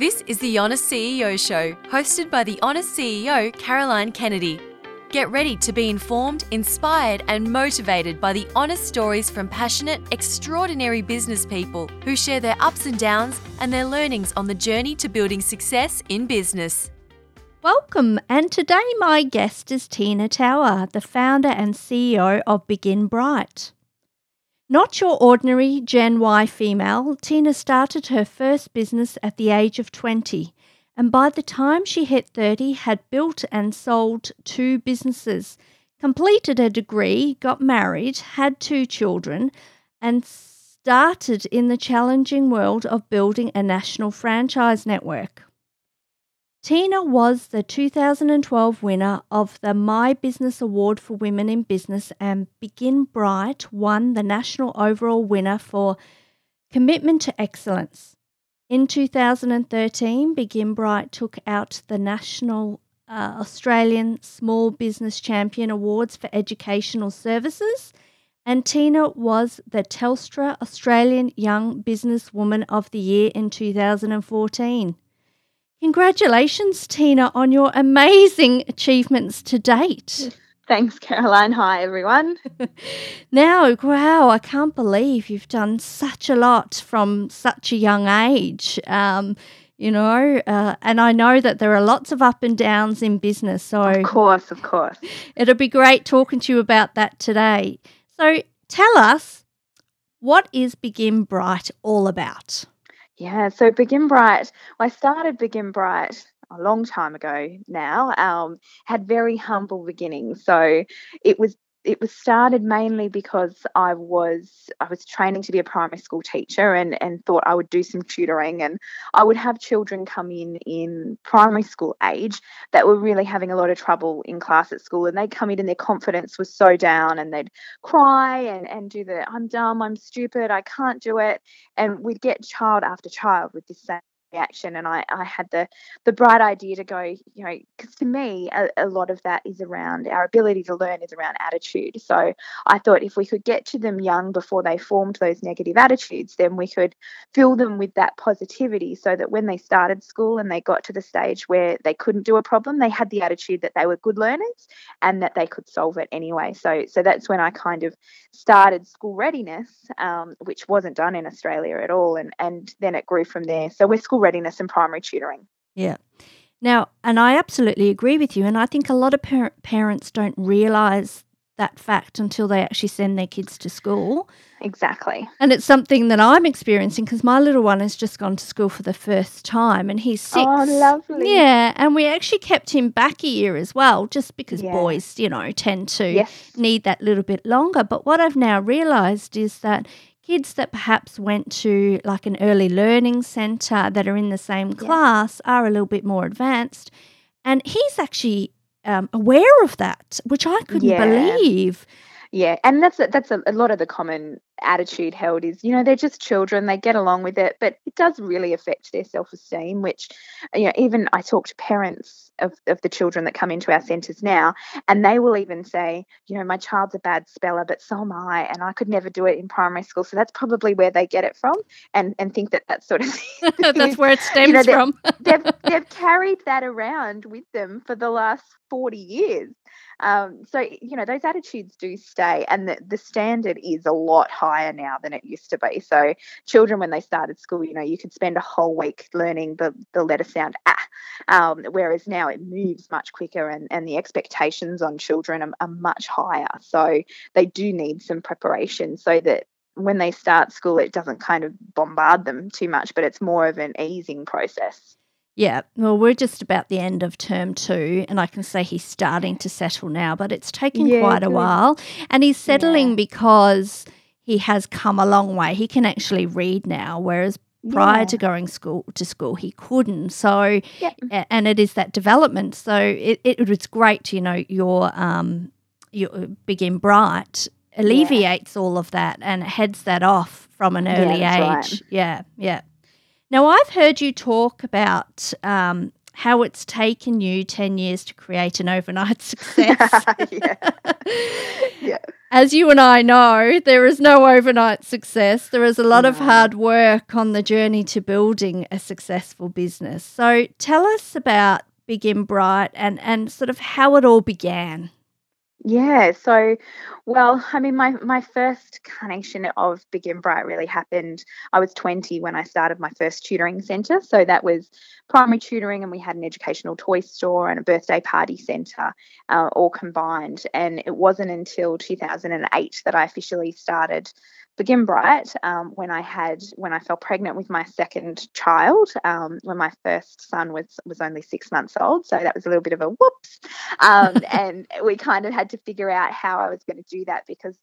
This is the Honest CEO Show, hosted by the Honest CEO, Caroline Kennedy. Get ready to be informed, inspired, and motivated by the honest stories from passionate, extraordinary business people who share their ups and downs and their learnings on the journey to building success in business. Welcome, and today my guest is Tina Tower, the founder and CEO of Begin Bright. Not your ordinary Gen Y female, Tina started her first business at the age of 20 and by the time she hit 30 had built and sold two businesses, completed a degree, got married, had two children and started in the challenging world of building a national franchise network. Tina was the 2012 winner of the My Business Award for Women in Business, and Begin Bright won the national overall winner for Commitment to Excellence. In 2013, Begin Bright took out the National uh, Australian Small Business Champion Awards for Educational Services, and Tina was the Telstra Australian Young Businesswoman of the Year in 2014. Congratulations, Tina, on your amazing achievements to date. Thanks, Caroline. Hi, everyone. now, wow, I can't believe you've done such a lot from such a young age. Um, you know, uh, and I know that there are lots of up and downs in business. So, of course, of course. It'll be great talking to you about that today. So, tell us, what is Begin Bright all about? Yeah, so Begin Bright, I started Begin Bright a long time ago now, um, had very humble beginnings. So it was it was started mainly because I was I was training to be a primary school teacher and and thought I would do some tutoring and I would have children come in in primary school age that were really having a lot of trouble in class at school and they'd come in and their confidence was so down and they'd cry and and do the I'm dumb I'm stupid I can't do it and we'd get child after child with this same reaction and I, I had the the bright idea to go you know because to me a, a, lot of that is around our ability to learn is around attitude. So i thought if we could get to them young before they formed those negative attitudes then we could fill them with that positivity so that when they started school and they got to the stage where they couldn't do a problem they had the attitude that they were good learners and that they could solve it anyway. So so that's when i kind of started school readiness um, which wasn't done in australia at all and and then it grew from there. So we're school readiness and primary tutoring. Yeah. Now, and I absolutely agree with you. And I think a lot of par- parents don't realise that fact until they actually send their kids to school. Exactly. And it's something that I'm experiencing because my little one has just gone to school for the first time and he's oh, six. Oh, lovely. Yeah. And we actually kept him back a year as well, just because yeah. boys, you know, tend to yes. need that little bit longer. But what I've now realised is that kids that perhaps went to like an early learning centre that are in the same class yeah. are a little bit more advanced. And he's actually um, aware of that, which I couldn't yeah. believe. Yeah, and that's a, that's a, a, lot of the common attitude held is you know they're just children they get along with it, but it does really affect their self esteem. Which you know even I talk to parents of of the children that come into our centres now, and they will even say you know my child's a bad speller, but so am I, and I could never do it in primary school. So that's probably where they get it from, and and think that that sort of that's where it stems you know, from. they've they've carried that around with them for the last forty years. Um, so, you know, those attitudes do stay, and the, the standard is a lot higher now than it used to be. So, children, when they started school, you know, you could spend a whole week learning the, the letter sound ah, um, whereas now it moves much quicker, and, and the expectations on children are, are much higher. So, they do need some preparation so that when they start school, it doesn't kind of bombard them too much, but it's more of an easing process. Yeah, well, we're just about the end of term two, and I can say he's starting to settle now, but it's taken yeah, quite a while. And he's settling yeah. because he has come a long way. He can actually read now, whereas prior yeah. to going school to school he couldn't so and it is that development so it, it was great you know your um your begin bright alleviates all of that and heads that off from an early age right. yeah yeah now, I've heard you talk about um, how it's taken you 10 years to create an overnight success. yeah. yeah. As you and I know, there is no overnight success. There is a lot of hard work on the journey to building a successful business. So tell us about Big Begin Bright and, and sort of how it all began. Yeah, so well, I mean my my first carnation of Begin Bright really happened. I was 20 when I started my first tutoring centre. So that was primary tutoring and we had an educational toy store and a birthday party centre uh, all combined. And it wasn't until 2008 that I officially started Begin Bright um, when I had when I fell pregnant with my second child um, when my first son was was only six months old. So that was a little bit of a whoops. Um, and we kind of had to figure out how I was going to do that because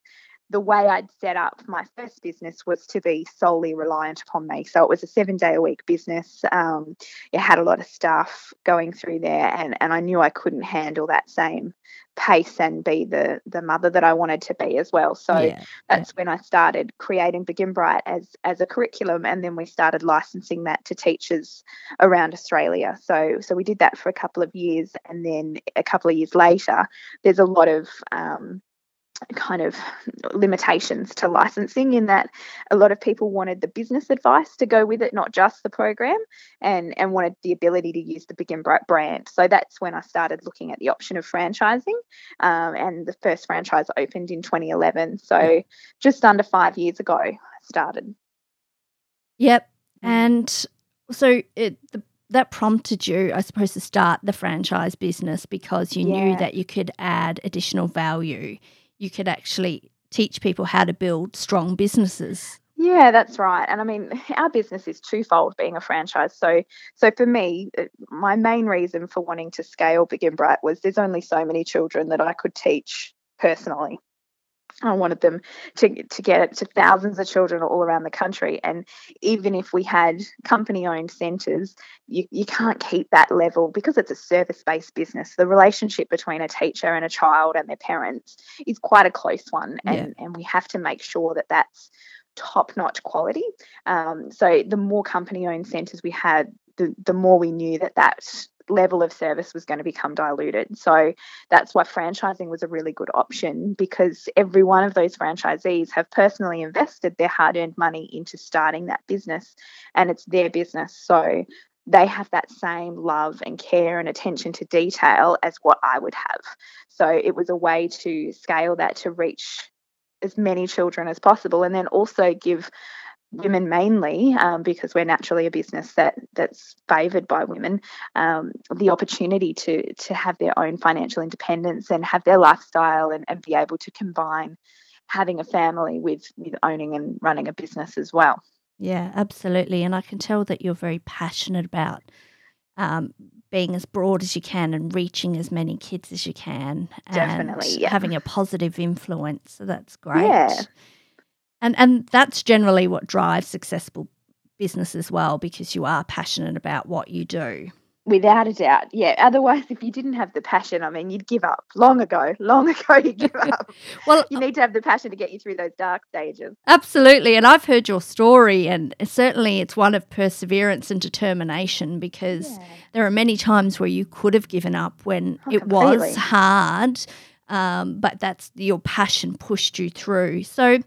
the way I'd set up my first business was to be solely reliant upon me. So it was a seven day a week business. Um, it had a lot of staff going through there, and, and I knew I couldn't handle that same pace and be the the mother that I wanted to be as well. So yeah. that's when I started creating Begin Bright as as a curriculum, and then we started licensing that to teachers around Australia. So so we did that for a couple of years, and then a couple of years later, there's a lot of um, kind of limitations to licensing in that a lot of people wanted the business advice to go with it not just the program and and wanted the ability to use the Begin Bright brand so that's when i started looking at the option of franchising um, and the first franchise opened in 2011 so just under five years ago i started Yep. Mm. And so it the, that prompted you, I suppose, to start the franchise business because you knew that you could add additional value. You could actually teach people how to build strong businesses. Yeah, that's right. And I mean, our business is twofold being a franchise. So so for me, uh, my main reason for wanting to scale Begin Bright was there's only so many children that I could teach personally. I wanted them to to get it to thousands of children all around the country. And even if we had company owned centres, you, you can't keep that level because it's a service based business. The relationship between a teacher and a child and their parents is quite a close one. And, and we have to make sure that that's top notch quality. Um, so the more company owned centres we had, the, the more we knew that that level of service was going to become diluted. So that's why franchising was a really good option because every one of those franchisees have personally invested their hard earned money into starting that business and it's their business. So they have that same love and care and attention to detail as what I would have. So it was a way to scale that to reach as many children as possible and then also give women mainly um, because we're naturally a business that that's favored by women um, the opportunity to to have their own financial independence and have their lifestyle and, and be able to combine having a family with with owning and running a business as well Yeah, absolutely. And I can tell that you're very passionate about um, being as broad as you can and reaching as many kids as you can. Definitely, and yeah. Having a positive influence. So that's great. Yeah. And and that's generally what drives successful business as well, because you are passionate about what you do. without a doubt yeah otherwise if you didn't have the passion i mean you'd give up long ago long ago you give up Well, you need to have the passion to get you through those dark stages Absolutely. And I've heard your story, and certainly it's one of perseverance and determination because Yeah. there are many times where you could have given up when Oh, it completely. was hard, um, but that's your passion pushed you through. So,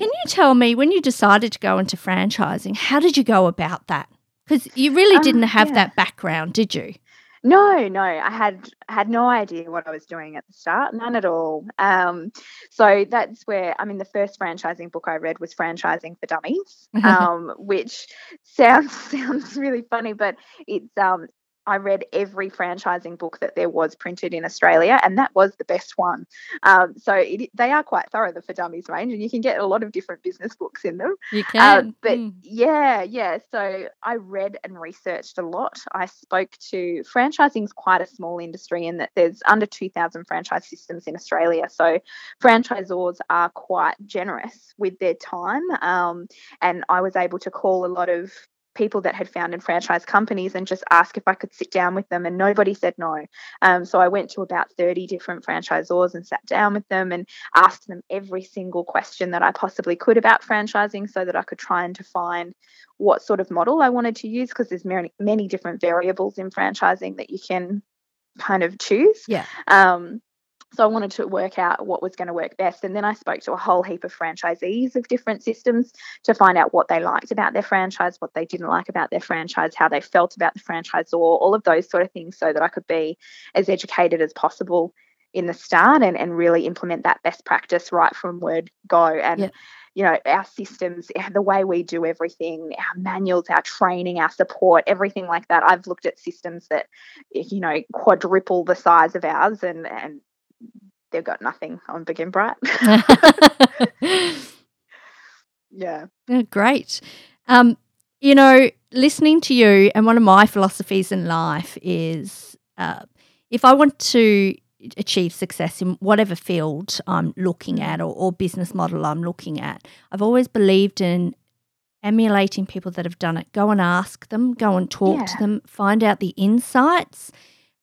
can you tell me when you decided to go into franchising, how did you go about that? Because you really Um, didn't have yeah. that background, did you? No, no, I had had no idea what I was doing at the start, none at all. Um, so that's where I mean the first franchising book I read was Franchising for Dummies, um, which sounds sounds really funny, but it's um I read every franchising book that there was printed in Australia, and that was the best one. Um, so it, they are quite thorough, the For Dummies range, and you can get a lot of different business books in them. You Uh, can. but Mm. yeah, yeah. So I read and researched a lot. I spoke to franchising is quite a small industry in that there's under 2,000 franchise systems in Australia. So franchisors are quite generous with their time. Um, and I was able to call a lot of people that had founded franchise companies and just ask if I could sit down with them, and nobody said no. Um, so I went to about 30 different franchisors and sat down with them and asked them every single question that I possibly could about franchising so that I could try and define what sort of model I wanted to use because there's many, many different variables in franchising that you can kind of choose. Yeah. Um, so I wanted to work out what was going to work best. And then I spoke to a whole heap of franchisees of different systems to find out what they liked about their franchise, what they didn't like about their franchise, how they felt about the franchisor, all of those sort of things, so that I could be as educated as possible in the start and, and really implement that best practice right from word go. And yeah you know, our systems, eh, the way we do everything, our manuals, our training, our support, everything like that. I've looked at systems that, eh, you know, quadruple the size of ours and, and they've got nothing on Begin Bright. yeah. great. Um, you know, listening to you, and one of my philosophies in life is uh, if I want to achieve success in whatever field I'm looking at or, or business model I'm looking at, I've always believed in emulating people that have done it. Go and ask them, go and talk yeah. to them, find out the insights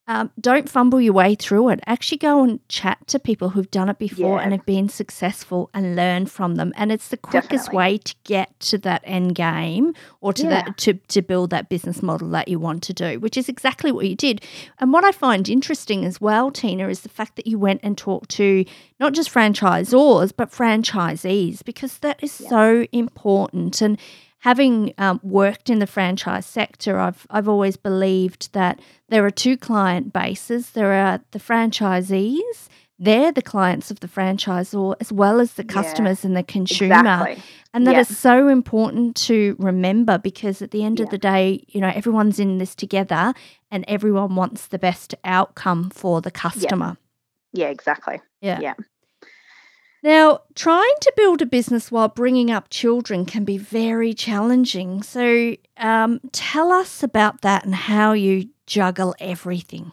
um, don't fumble your way through it. Actually, go and chat to people who've done it before yeah. and have been successful and learn from them. And it's the quickest Definitely. way to get to that end game or to yeah. that to, to build that business model that you want to do, which is exactly what you did. And what I find interesting as well, Tina, is the fact that you went and talked to not just franchisors but franchisees because that is yeah. so important. And having um, worked in the franchise sector, I've I've always believed that there are two client bases. There are the franchisees. They're the clients of the franchisor as well as the customers yeah, and the consumer. Exactly. And that yeah. is so important to remember because at the end yeah. of the day, you know, everyone's in this together and everyone wants the best outcome for the customer. Yeah, exactly. Yeah. Yeah. Now, trying to build a business while bringing up children can be very challenging. So, um, tell us about that and how you juggle everything.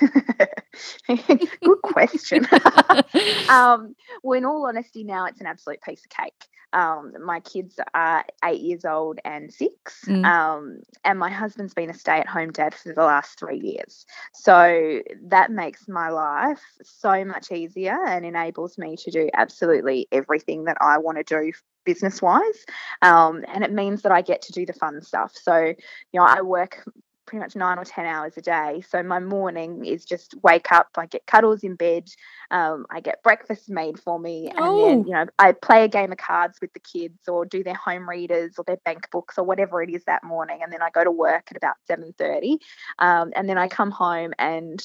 Good question. um, well, in all honesty, now it's an absolute piece of cake. Um, my kids are eight years old and six, mm. um, and my husband's been a stay at home dad for the last three years. So that makes my life so much easier and enables me to do absolutely everything that I want to do business wise. Um, and it means that I get to do the fun stuff. So, you know, I work pretty much nine or 10 hours a day. So my morning is just wake up, I get cuddles in bed, um, I get breakfast made for me, and oh. then, you know, I play a game of cards with the kids or do their home readers or their bank books or whatever it is that morning. And then I go to work at about 7.30. Um, and then I come home and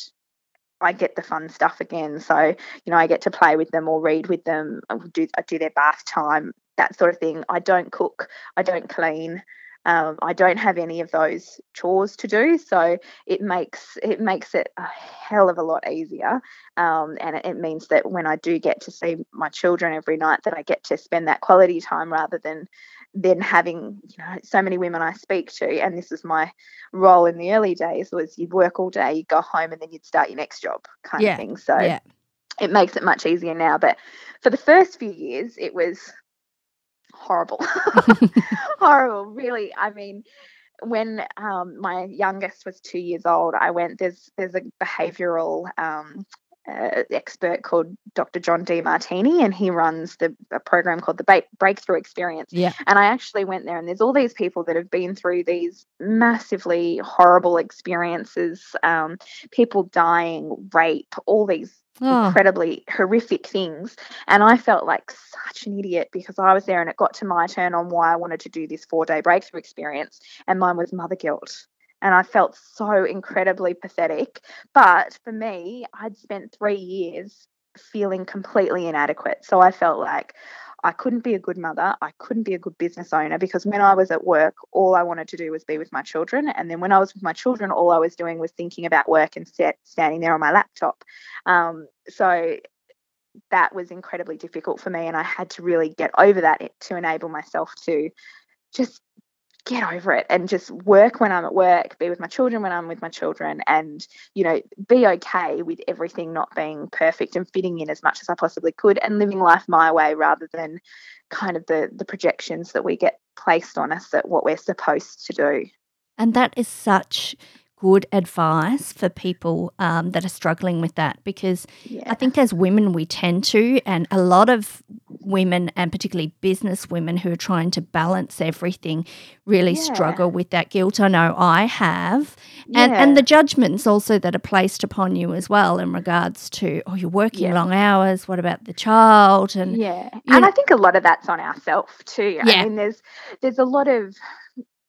I get the fun stuff again. So, you know, I get to play with them or read with them, I do, I do their bath time, that sort of thing. I don't cook, I don't clean. Um, I don't have any of those chores to do, so it makes it makes it a hell of a lot easier. Um, and it, it, means that when I do get to see my children every night, that I get to spend that quality time rather than then having you know so many women I speak to, and this is my role in the early days was you'd work all day, you'd go home, and then you'd start your next job kind yeah. of thing. So. Yeah it makes it much easier now. But for the first few years, it was horrible. horrible, really. I mean, when um, my youngest was two years old, I went. There's there's a behavioural um, uh, expert called Dr. John Demartini, and he runs the a program called the ba- Breakthrough Experience. Yeah. And I actually went there, and there's all these people that have been through these massively horrible experiences, um, people dying, rape, all these oh. incredibly horrific things. And I felt like such an idiot because I was there, and it got to my turn on why I wanted to do this four day breakthrough experience, and mine was mother guilt and I felt so incredibly pathetic. But for me, I'd spent three years feeling completely inadequate. So I felt like I couldn't be a good mother. I couldn't be a good business owner because when I was at work, all I wanted to do was be with my children. And then when I was with my children, all I was doing was thinking about work and set, standing there on my laptop. Um, so that was incredibly difficult for me. And I had to really get over that to enable myself to just get over it and just work when I'm at work, be with my children when I'm with my children, and you know, be okay with everything not being perfect and fitting in as much as I possibly could and living life my way rather than kind of the the projections that we get placed on us that what we're supposed to do. And that is such good advice for people um, that are struggling with that because Yeah. I think as women we tend to, and a lot of women and particularly business women who are trying to balance everything really Yeah. struggle with that guilt. I know I have. And and the judgments also that are placed upon you as well in regards to, oh, you're working Yeah. long hours, what about the child? And yeah and know- i think a lot of that's on ourselves too Yeah. i mean there's there's a lot of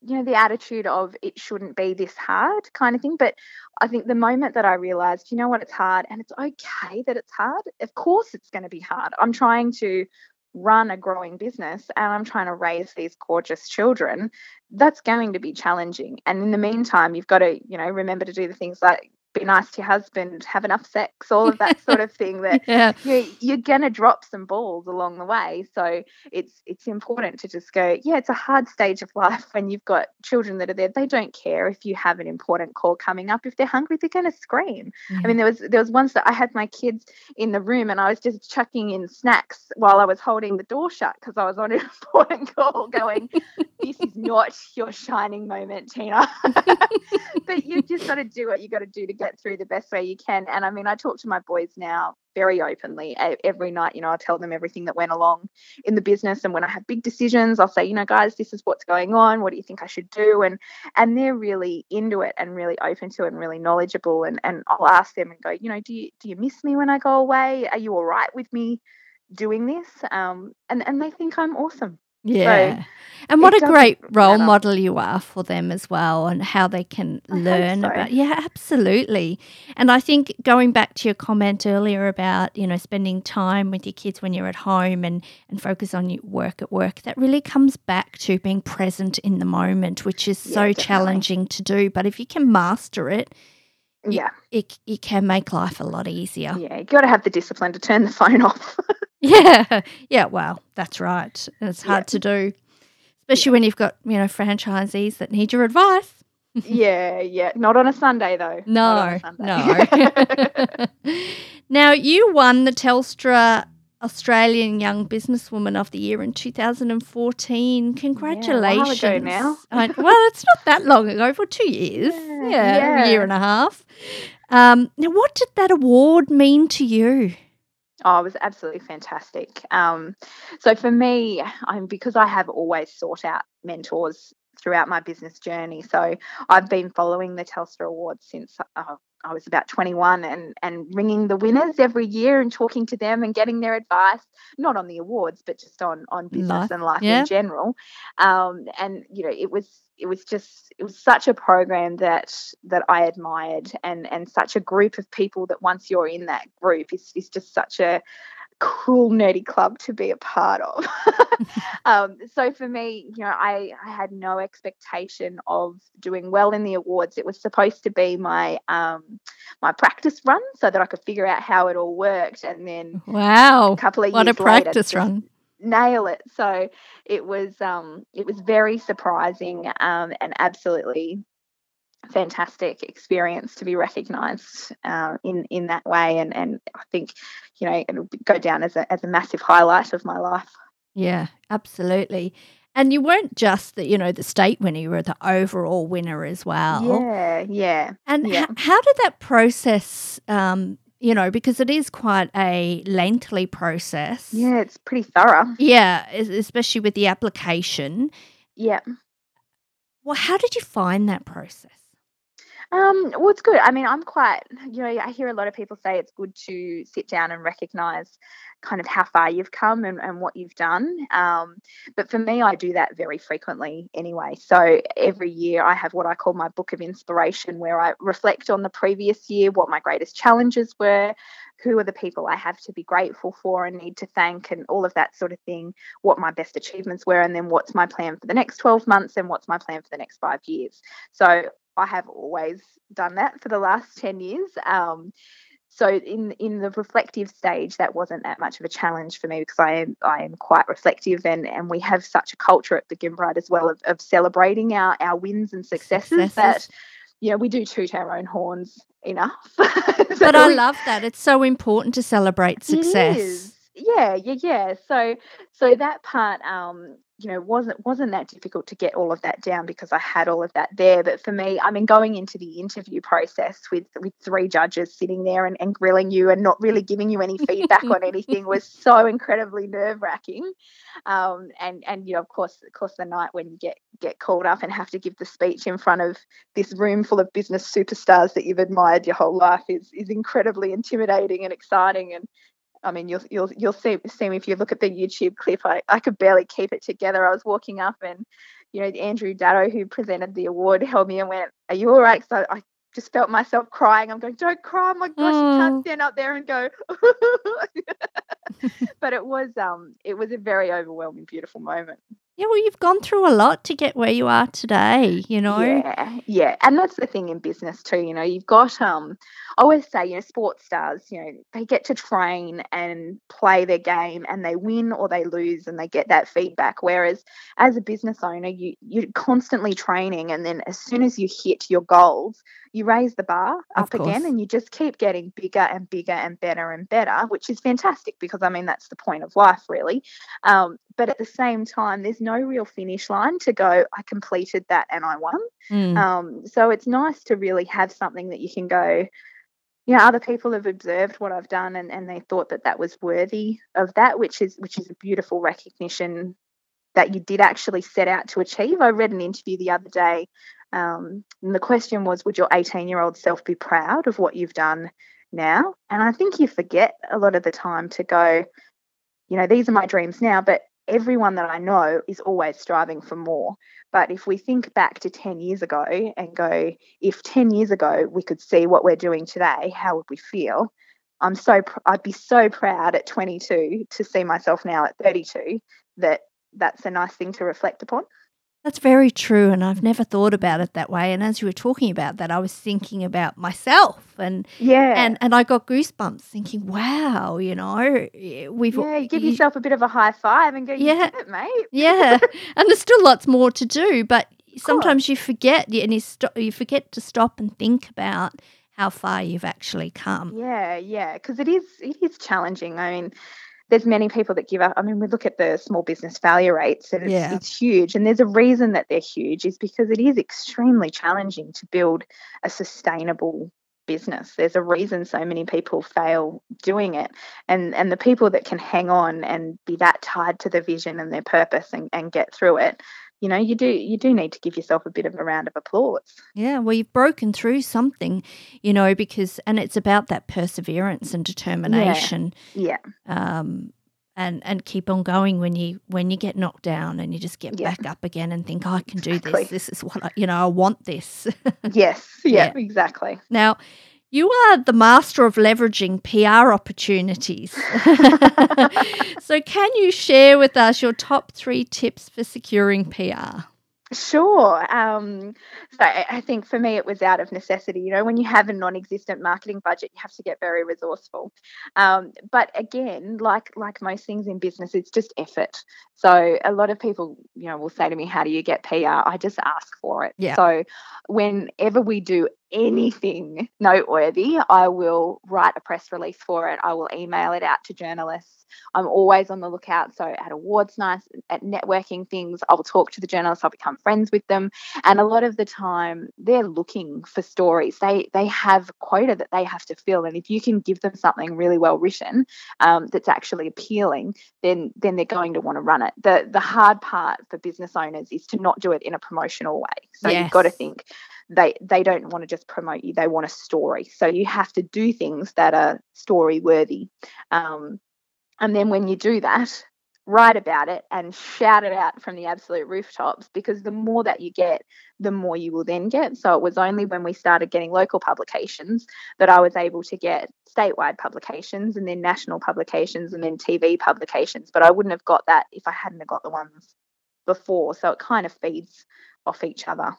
you know the attitude of it shouldn't be this hard kind of thing but i think the moment that i realized you know what? It's hard and it's okay that it's hard of course it's going to be hard. I'm trying to run a growing business and i'm trying to raise these gorgeous children. That's going to be challenging and in the meantime you've got to you know remember to do the things like be nice to your husband have enough sex all of that sort of thing that yeah. you're, you're gonna drop some balls along the way. So it's it's important to just go yeah it's a hard stage of life when you've got children that are there. They don't care if you have an important call coming up. If they're hungry they're going to scream. I mm. mean there was there was once that i had my kids in the room and i was just chucking in snacks while i was holding the door shut because i was on an important call going this is not your shining moment tina. But you've just got to do what you got to do to get through the best way you can. And I mean, I talk to my boys now very openly every night. You know, I tell them everything that went along in the business, and when I have big decisions, I'll say, you know, guys, this is what's going on. What do you think I should do? And and they're really into it and really open to it and really knowledgeable. And and I'll ask them and go, you know, do you do you miss me when I go away? Are you all right with me? doing this um and and they think i'm awesome Yeah. and what a great role matter. model you are for them as well and how they can oh, I learn so. about Yeah, absolutely. And I think going back to your comment earlier about, you know, spending time with your kids when you're at home and and focus on your work at work, that really comes back to being present in the moment, which is Yeah, so definitely. challenging to do, but if you can master it, yeah it it can make life a lot easier. yeah you got to have the discipline to turn the phone off Yeah. Yeah. Well, that's right. It's Yeah. hard to do, especially when you've got, you know, franchisees that need your advice. yeah yeah not on a sunday though No, Sunday. no. now, you won the Telstra Australian Young Businesswoman of the Year in 2014. Congratulations. now. I- well, it's not that long ago, for two years. Yeah, Yeah, a year and a half. Um, now, what did that award mean to you? Oh, it was absolutely fantastic. Um, so for me, I'm because I have always sought out mentors throughout my business journey. So I've been following the Telstra Awards since uh, I was about 21 and and ringing the winners every year and talking to them and getting their advice, not on the awards, but just on on business Life, and life yeah. in general. Um, and you know, it was it was just it was such a program that that I admired and and such a group of people that once you're in that group is is just such a cool nerdy club to be a part of. um, so for me, you know, I, I had no expectation of doing well in the awards. It was supposed to be my um, my practice run so that I could figure out how it all worked, and then Wow. a couple of What years later, practice just run. nail it. So it was um, it was very surprising um, and absolutely fantastic experience to be recognised uh, in in that way, and and I think you know it'll go down as a as a massive highlight of my life. Yeah, absolutely. And you weren't just the, you know, the state winner, you were the overall winner as well. Yeah, yeah. And yeah. h- how did that process, um, you know, because it is quite a lengthy process. Yeah, it's pretty thorough. Yeah, especially with the application. Yeah. Well, how did you find that process? Um, well, it's good. I mean, I'm quite, you know, I hear a lot of people say it's good to sit down and recognize kind of how far you've come and, and what you've done. Um, but for me, I do that very frequently anyway. So every year I have what I call my book of inspiration, where I reflect on the previous year, what my greatest challenges were, who are the people I have to be grateful for and need to thank, and all of that sort of thing, what my best achievements were, and then what's my plan for the next 12 months and what's my plan for the next five years. So I have always done that for the last 10 years. Um, so in in the reflective stage, that wasn't that much of a challenge for me because I am I am quite reflective, and and we have such a culture at the Bright as well of, of celebrating our our wins and successes, successes. that you know, we do toot our own horns enough. so but I love that. It's so important to celebrate success. Yeah, yeah, yeah. So so that part um you know wasn't wasn't that difficult to get all of that down because I had all of that there. But for me, I mean, going into the interview process with with three judges sitting there and, and grilling you and not really giving you any feedback on anything was so incredibly nerve wracking. Um, and and you know, of course, of course, the night when you get get called up and have to give the speech in front of this room full of business superstars that you've admired your whole life is is incredibly intimidating and exciting and I mean, you'll you'll you'll see see me if you look at the YouTube clip. I, I could barely keep it together. I was walking up, and you know, Andrew Daddo, who presented the award, held me and went, "Are you all right?" So I just felt myself crying. I'm going, "Don't cry! Oh my gosh, mm. you can't mm. stand up there and go." but it was um, it was a very overwhelming, beautiful moment. Yeah, well, you've gone through a lot to get where you are today, you know? Yeah, yeah. And that's the thing in business too, you know, you've got, um, I always say, you know, sports stars, you know, they get to train and play their game and they win or they lose and they get that feedback. Whereas as a business owner, you, you're constantly training and then as soon as you hit your goals, you raise the bar up again and you just keep getting bigger and bigger and better and better, which is fantastic because I mean, that's the point of life, really. Um, but at the same time, there's no real finish line to go, I completed that and I won. Mm. Um, so it's nice to really have something that you can go, you know, other people have observed what I've done and, and they thought that that was worthy of that, which is which is a beautiful recognition that you did actually set out to achieve. I read an interview the other day um, and the question was, would your 18 year old self be proud of what you've done now? And I think you forget a lot of the time to go, you know, these are my dreams now, but everyone that I know is always striving for more. But if we think back to 10 years ago and go, if 10 years ago we could see what we're doing today, how would we feel? I'm so, I'd be so proud at 22 to see myself now at 32 that that's a nice thing to reflect upon. That's very true. And I've never thought about it that way. And as you were talking about that, I was thinking about myself and yeah. And, and I got goosebumps thinking, wow, you know, we've. Yeah, you give you, yourself a bit of a high five and go, yeah, it, mate. yeah. And there's still lots more to do. But sometimes you forget and you, st- you forget to stop and think about how far you've actually come. Yeah, yeah, because it is it is challenging. I mean, there's many people that give up. I mean, we look at the small business failure rates and it's, yeah. it's huge. And there's a reason that they're huge is because it is extremely challenging to build a sustainable business. There's a reason so many people fail doing it. And and the people that can hang on and be that tied to the vision and their purpose and, and get through it you know you do you do need to give yourself a bit of a round of applause. Yeah well you've broken through something you know because and it's about that perseverance and determination yeah, yeah. um and and keep on going when you when you get knocked down and you just get yeah. back up again and think oh, I can do this. This is what I, you know I want this. Yes. Yeah, yeah. exactly. Now you are the master of leveraging PR opportunities. so, can you share with us your top three tips for securing PR? Sure. Um, so I think for me, it was out of necessity. You know, when you have a non existent marketing budget, you have to get very resourceful. Um, but again, like like most things in business, it's just effort. So a lot of people, you know, will say to me, How do you get PR? I just ask for it. Yeah. So whenever we do anything noteworthy, I will write a press release for it. I will email it out to journalists. I'm always on the lookout. So at awards nights, at networking things, I'll talk to the journalists. I'll become friends with them. And a lot of the time, they're looking for stories. They they have quota that they have to fill, and if you can give them something really well written um, that's actually appealing, then then they're going to want to run it. The the hard part for business owners is to not do it in a promotional way. So yes. you've got to think they they don't want to just promote you they want a story. So you have to do things that are story worthy um, and then when you do that write about it and shout it out from the absolute rooftops because the more that you get the more you will then get. So it was only when we started getting local publications that i was able to get statewide publications and then national publications and then tv publications but i wouldn't have got that if i hadn't have got the ones before. So it kind of feeds off each other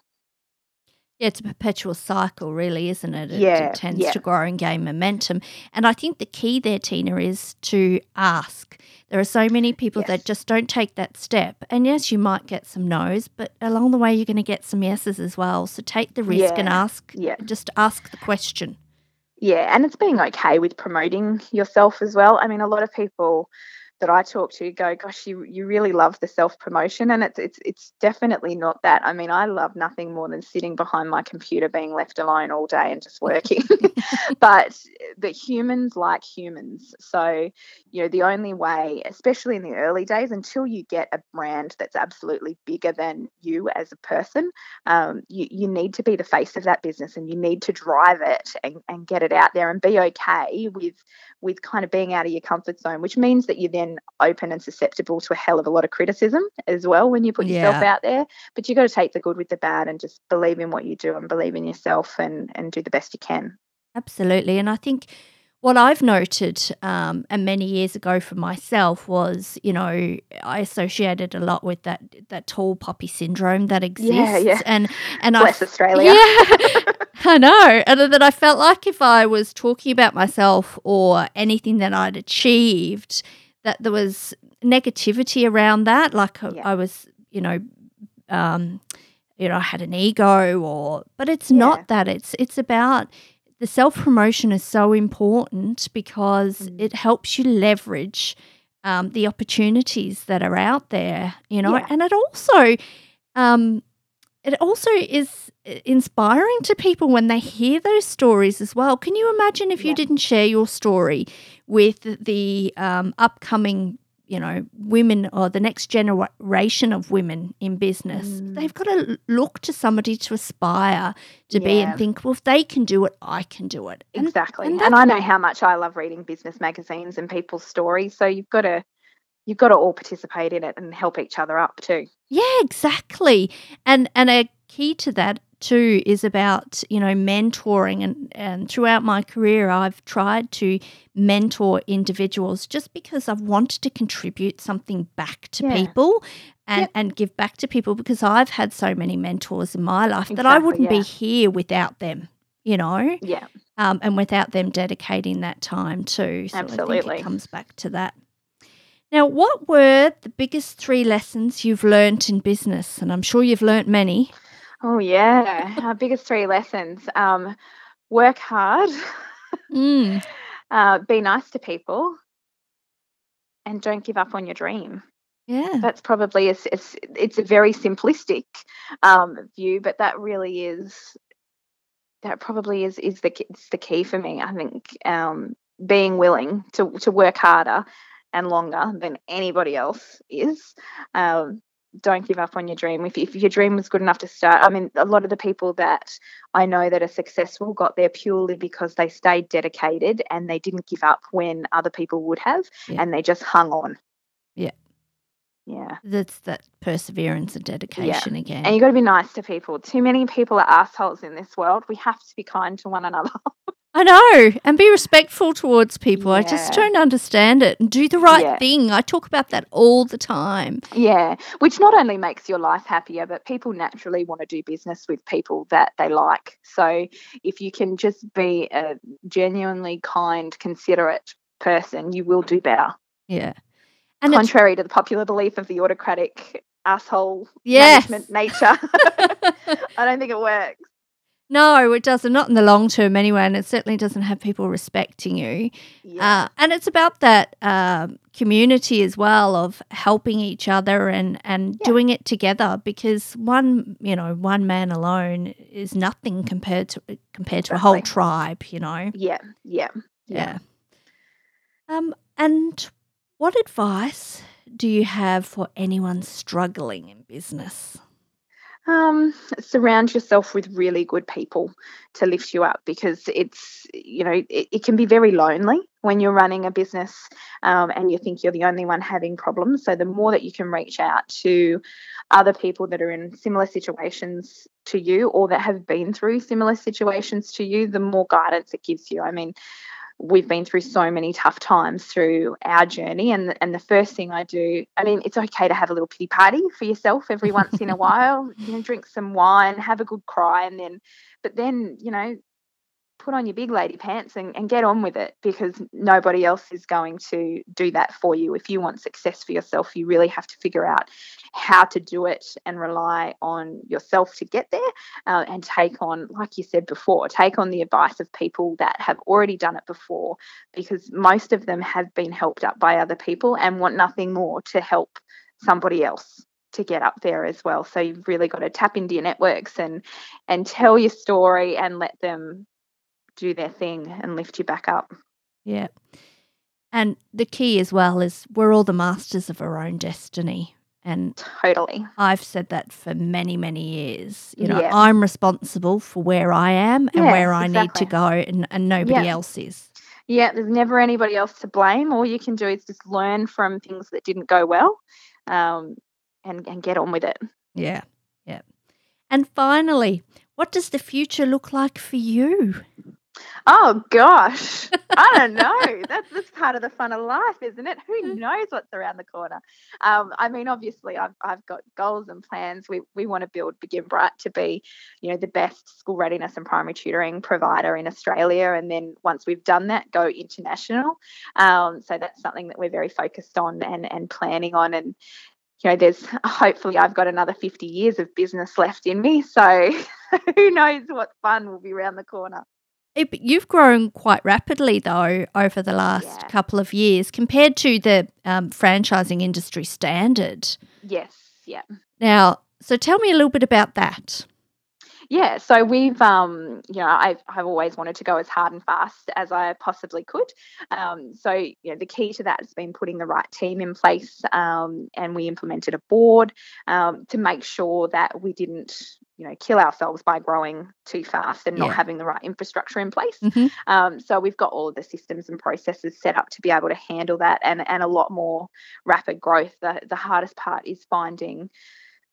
Yeah, it's a perpetual cycle, really, isn't it? It, Yeah, it tends yeah. to grow and gain momentum. And I think the key there, Tina, is to ask. There are so many people that just don't take that step. And yes, you might get some no's, but along the way, you're going to get some yeses as well. So take the risk and ask, yeah. just ask the question. Yeah, and it's being okay with promoting yourself as well. I mean, a lot of people that I talk to go, "Gosh, you you really love the self promotion," and it's it's it's definitely not that. I mean, I love nothing more than sitting behind my computer, being left alone all day and just working. but but humans like humans, so you know the only way, especially in the early days, until you get a brand that's absolutely bigger than you as a person, um, you, you need to be the face of that business and you need to drive it and, and get it out there and be okay with with kind of being out of your comfort zone which means that you're then open and susceptible to a hell of a lot of criticism as well when you put yourself Yeah. out there but you got to take the good with the bad and just believe in what you do and believe in yourself and and do the best you can Absolutely. And I think what I've noted, um, and many years ago for myself, was you know I associated a lot with that that tall poppy syndrome that exists, Yeah, yeah. and and I bless australia yeah, I know, and that I felt like if I was talking about myself or anything that I'd achieved, that there was negativity around that, like I- Yeah. I was, you know, um, you know, I had an ego, or but it's Yeah. not that. It's it's about the self promotion is so important because Mm. it helps you leverage um, the opportunities that are out there, you know, Yeah. and it also um, it also is inspiring to people when they hear those stories as well. Can you imagine if you didn't share your story with the um, upcoming, you know, women or the next generation of women in business? Mm. They've got to look to somebody to aspire to be and think, well, if they can do it, I can do it. And- exactly and and, i know how much i love reading business magazines and people's stories so you've got to you've got to all participate in it and help each other up too Yeah, exactly. And and a key to that too is about, you know, mentoring and and throughout my career I've tried to mentor individuals just because I've wanted to contribute something back to Yeah. people and Yep. and give back to people because I've had so many mentors in my life that I wouldn't yeah. be here without them, you know, yeah um, and without them dedicating that time too. So I think Absolutely. it comes back to that. Now, what were the biggest three lessons you've learnt in business? And I'm sure you've learnt many. Oh yeah, our biggest three lessons: um, work hard, Mm, uh, be nice to people, and don't give up on your dream. yeah. That's probably a, s- a s- it's a very simplistic um, view, but that really is that probably is is the it's the key for me. I think um, being willing to to work harder and longer than anybody else is. Um, don't give up on your dream. If, if your dream was good enough to start, I mean, a lot of the people that I know that are successful got there purely because they stayed dedicated and they didn't give up when other people would have, Yeah. and they just hung on. Yeah. Yeah. That's that perseverance and dedication again. And you've got to be nice to people. Too many people are assholes in this world. We have to be kind to one another. I know. And be respectful towards people. I just don't understand it. And do the right Yeah. thing. I talk about that all the time. yeah, which not only makes your life happier, but people naturally want to do business with people that they like. So if you can just be a genuinely kind, considerate person, you will do better. Yeah. And Contrary to the popular belief of the autocratic asshole Yes. management nature, I don't think it works. No, it doesn't. Not in the long term anyway. And it certainly doesn't have people respecting you. Yeah. Uh, and it's about that um, community as well of helping each other and, and Yeah. doing it together because one, you know, one man alone is nothing compared to compared to a whole tribe, you know. yeah, yeah, Yeah. Um, and what advice do you have for anyone struggling in business? Um, surround yourself with really good people to lift you up because it's you know it, it can be very lonely when you're running a business um, and you think you're the only one having problems. So the more that you can reach out to other people that are in similar situations to you or that have been through similar situations to you the more guidance it gives you. I mean we've been through so many tough times through our journey. And, and the first thing I do, I mean, it's okay to have a little pity party for yourself every once in a while, you know, drink some wine, have a good cry, and then, but then, you know, put on your big lady pants and, and get on with it because nobody else is going to do that for you. If you want success for yourself, you really have to figure out how to do it and rely on yourself to get there uh, and take on, like you said before, take on the advice of people that have already done it before because most of them have been helped up by other people and want nothing more to help somebody else to get up there as well so you've really got to tap into your networks and and tell your story and let them do their thing and lift you back up. Yeah. And the key as well is we're all the masters of our own destiny. And totally. I've said that for many, many years. You know, yeah. I'm responsible for where I am and where I exactly. need to go, and, and nobody yeah. else is. Yeah, there's never anybody else to blame. All you can do is just learn from things that didn't go well um, and, and get on with it. Yeah, yeah. And finally, what does the future look like for you? Oh gosh, I don't know. that's that's part of the fun of life, isn't it? Who mm. knows what's around the corner? Um, I mean, obviously, I've I've got goals and plans. We we want to build Begin Bright to be, you know, the best school readiness and primary tutoring provider in Australia, and then once we've done that, go international. Um, so that's something that we're very focused on and and planning on, and you know, there's hopefully I've got another 50 years of business left in me. So who knows what fun will be around the corner. You've grown quite rapidly, though, over the last yeah. couple of years compared to the um, franchising industry standard. Yes, yeah. Now, so tell me a little bit about that. Yeah, so we've, um, you know, I've, I've always wanted to go as hard and fast as I possibly could. Um, so, you know, the key to that has been putting the right team in place, um, and we implemented a board um, to make sure that we didn't, you know, kill ourselves by growing too fast and not having the right infrastructure in place. Mm-hmm. Um, so we've got all of the systems and processes set up to be able to handle that, and and a lot more rapid growth. The the hardest part is finding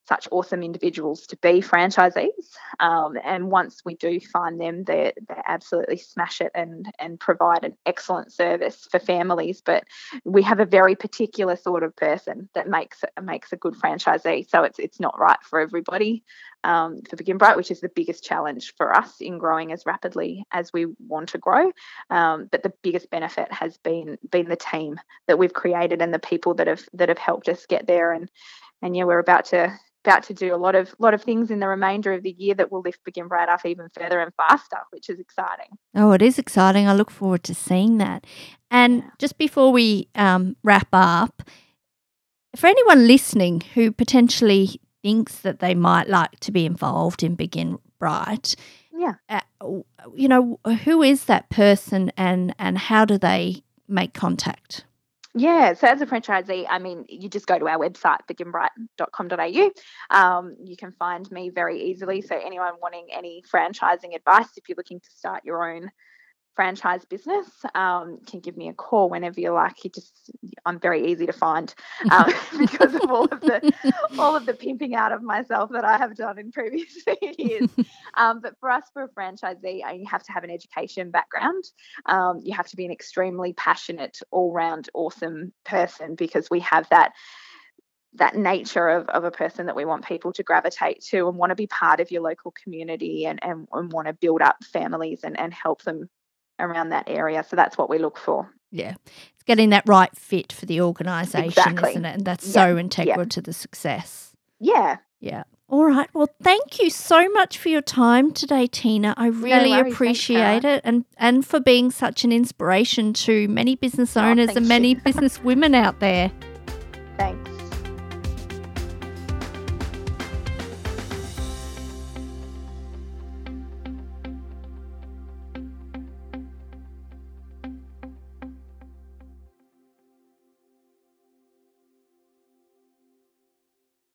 such awesome individuals to be franchisees. Um, and once we do find them, they they absolutely smash it and and provide an excellent service for families. But we have a very particular sort of person that makes makes a good franchisee. So it's it's not right for everybody. Um, for Begin Bright, which is the biggest challenge for us in growing as rapidly as we want to grow. Um, but the biggest benefit has been been the team that we've created and the people that have that have helped us get there. And and yeah, we're about to about to do a lot of lot of things in the remainder of the year that will lift Begin Bright up even further and faster, which is exciting. Oh, it is exciting. I look forward to seeing that. And yeah. just before we um, wrap up, for anyone listening who potentially thinks that they might like to be involved in Begin Bright, yeah, uh, you know, who is that person and and how do they make contact? Yeah, so as a franchisee, I mean, you just go to our website, beginbright.com.au. Um, you can find me very easily. So, anyone wanting any franchising advice, if you're looking to start your own franchise business, um, can give me a call whenever you like. You just, I'm very easy to find um, because of all of the all of the pimping out of myself that I have done in previous years. Um, but for us, for a franchisee, uh, you have to have an education background. Um, you have to be an extremely passionate, all-round, awesome person because we have that that nature of, of a person that we want people to gravitate to and want to be part of your local community and, and, and want to build up families and, and help them around that area. So that's what we look for. Yeah. It's getting that right fit for the organisation, exactly. isn't it? And that's so integral to the success. Yeah. Yeah. All right. Well, thank you so much for your time today, Tina. I really no appreciate Thanks, it and, and for being such an inspiration to many business oh, owners oh, and many business women out there.